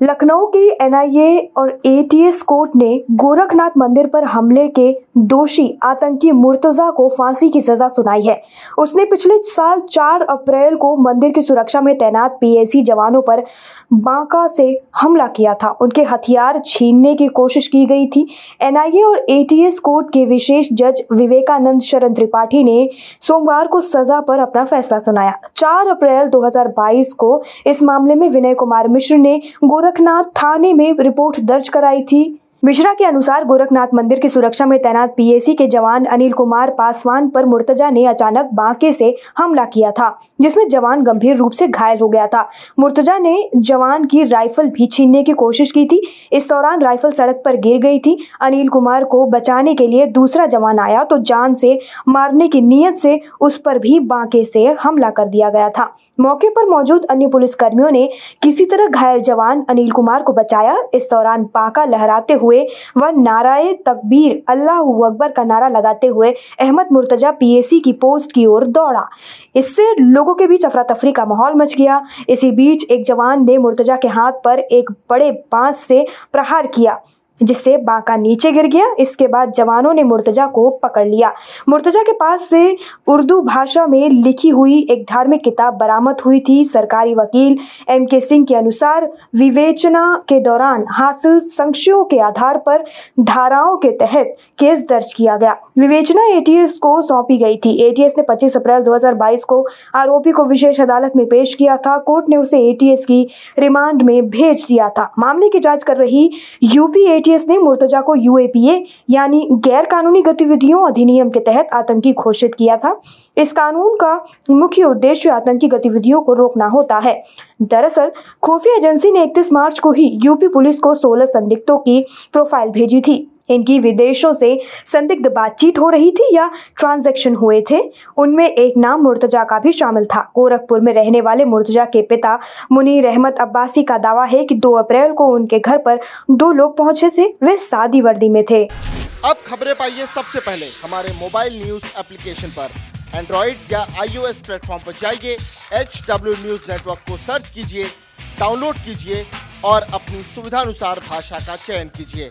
लखनऊ की एनआईए और ATS court ने गोरखनाथ मंदिर पर हमले के दोषी आतंकी मुर्तजा को फांसी की सजा सुनाई है। उसने पिछले साल 4 अप्रैल को मंदिर की सुरक्षा में तैनात पीएसी जवानों पर बांका से हमला किया था। उनके हथियार छीनने की कोशिश की गई थी। एनआईए और एटीएस कोर्ट के विशेष जज विवेकानंद शरण त्रिपाठी ने सोमवार को सजा पर अपना फैसला सुनाया। चार अप्रैल दो हज़ार बाईस को इस मामले में विनय कुमार मिश्र ने गोरख गोरखनाथ थाने में रिपोर्ट दर्ज कराई थी। मिश्रा के अनुसार गोरखनाथ मंदिर की सुरक्षा में तैनात पीएसी के जवान अनिल कुमार पासवान पर मुर्तजा ने अचानक बांके से हमला किया था, जिसमें जवान गंभीर रूप से घायल हो गया था। मुर्तजा ने जवान की राइफल भी छीनने की कोशिश की थी। इस दौरान राइफल सड़क पर गिर गई थी। अनिल कुमार को बचाने के लिए दूसरा जवान आया तो जान से मारने की नीयत से उस पर भी बांके से हमला कर दिया गया था। मौके पर मौजूद अन्य पुलिसकर्मियों ने किसी तरह घायल जवान अनिल कुमार को बचाया। इस दौरान बांका लहराते हुए हुए, वह नाराय तकबीर, अल्लाह अकबर का नारा लगाते हुए अहमद मुर्तजा पीएसी की पोस्ट की ओर दौड़ा। इससे लोगों के बीच अफरा तफरी का माहौल मच गया। इसी बीच एक जवान ने मुर्तजा के हाथ पर एक बड़े बाँस से प्रहार किया। जिससे बांका नीचे गिर गया। इसके बाद जवानों ने मुर्तजा को पकड़ लिया। मुर्तजा के पास से उर्दू भाषा में लिखी हुई एक धार्मिक किताब बरामद हुई थी। सरकारी वकील एम के सिंह के अनुसार विवेचना के दौरान हासिल संशयों के आधार पर धाराओं के तहत केस दर्ज किया गया। विवेचना एटीएस को सौंपी गई थी। एटीएस ने 25 अप्रैल 2022 को आरोपी को विशेष अदालत में पेश किया था। कोर्ट ने उसे एटीएस की रिमांड में भेज दिया था। मामले की जाँच कर रही यूपी एटीएस ने मुर्तजा को यूएपीए यानी गैर कानूनी गतिविधियों अधिनियम के तहत आतंकी घोषित किया था। इस कानून का मुख्य उद्देश्य आतंकी गतिविधियों को रोकना होता है। दरअसल, खुफिया एजेंसी ने इकतीस मार्च को ही यूपी पुलिस को सोलह संदिग्धों की प्रोफ़ाइल भेजी थी। इनकी विदेशों से संदिग्ध बातचीत हो रही थी या ट्रांजैक्शन हुए थे? उनमें एक नाम मुर्तजा का भी शामिल था। गोरखपुर में रहने वाले मुर्तजा के पिता मुनीर अहमद अब्बासी का दावा है कि 2 अप्रैल को उनके घर पर दो लोग पहुँचे थे। वे सादी वर्दी में थे। अब खबरें पाइए सबसे पहले हमारे मोबाइल न्यूज़ एप्लीकेशन पर। एंड्रॉइड या आईओएस प्लेटफॉर्म पर जाइए एच डब्ल्यू न्यूज़ नेटवर्क को सर्च कीजिए, डाउनलोड कीजिए और अपनी सुविधानुसार भाषा का चयन कीजिए।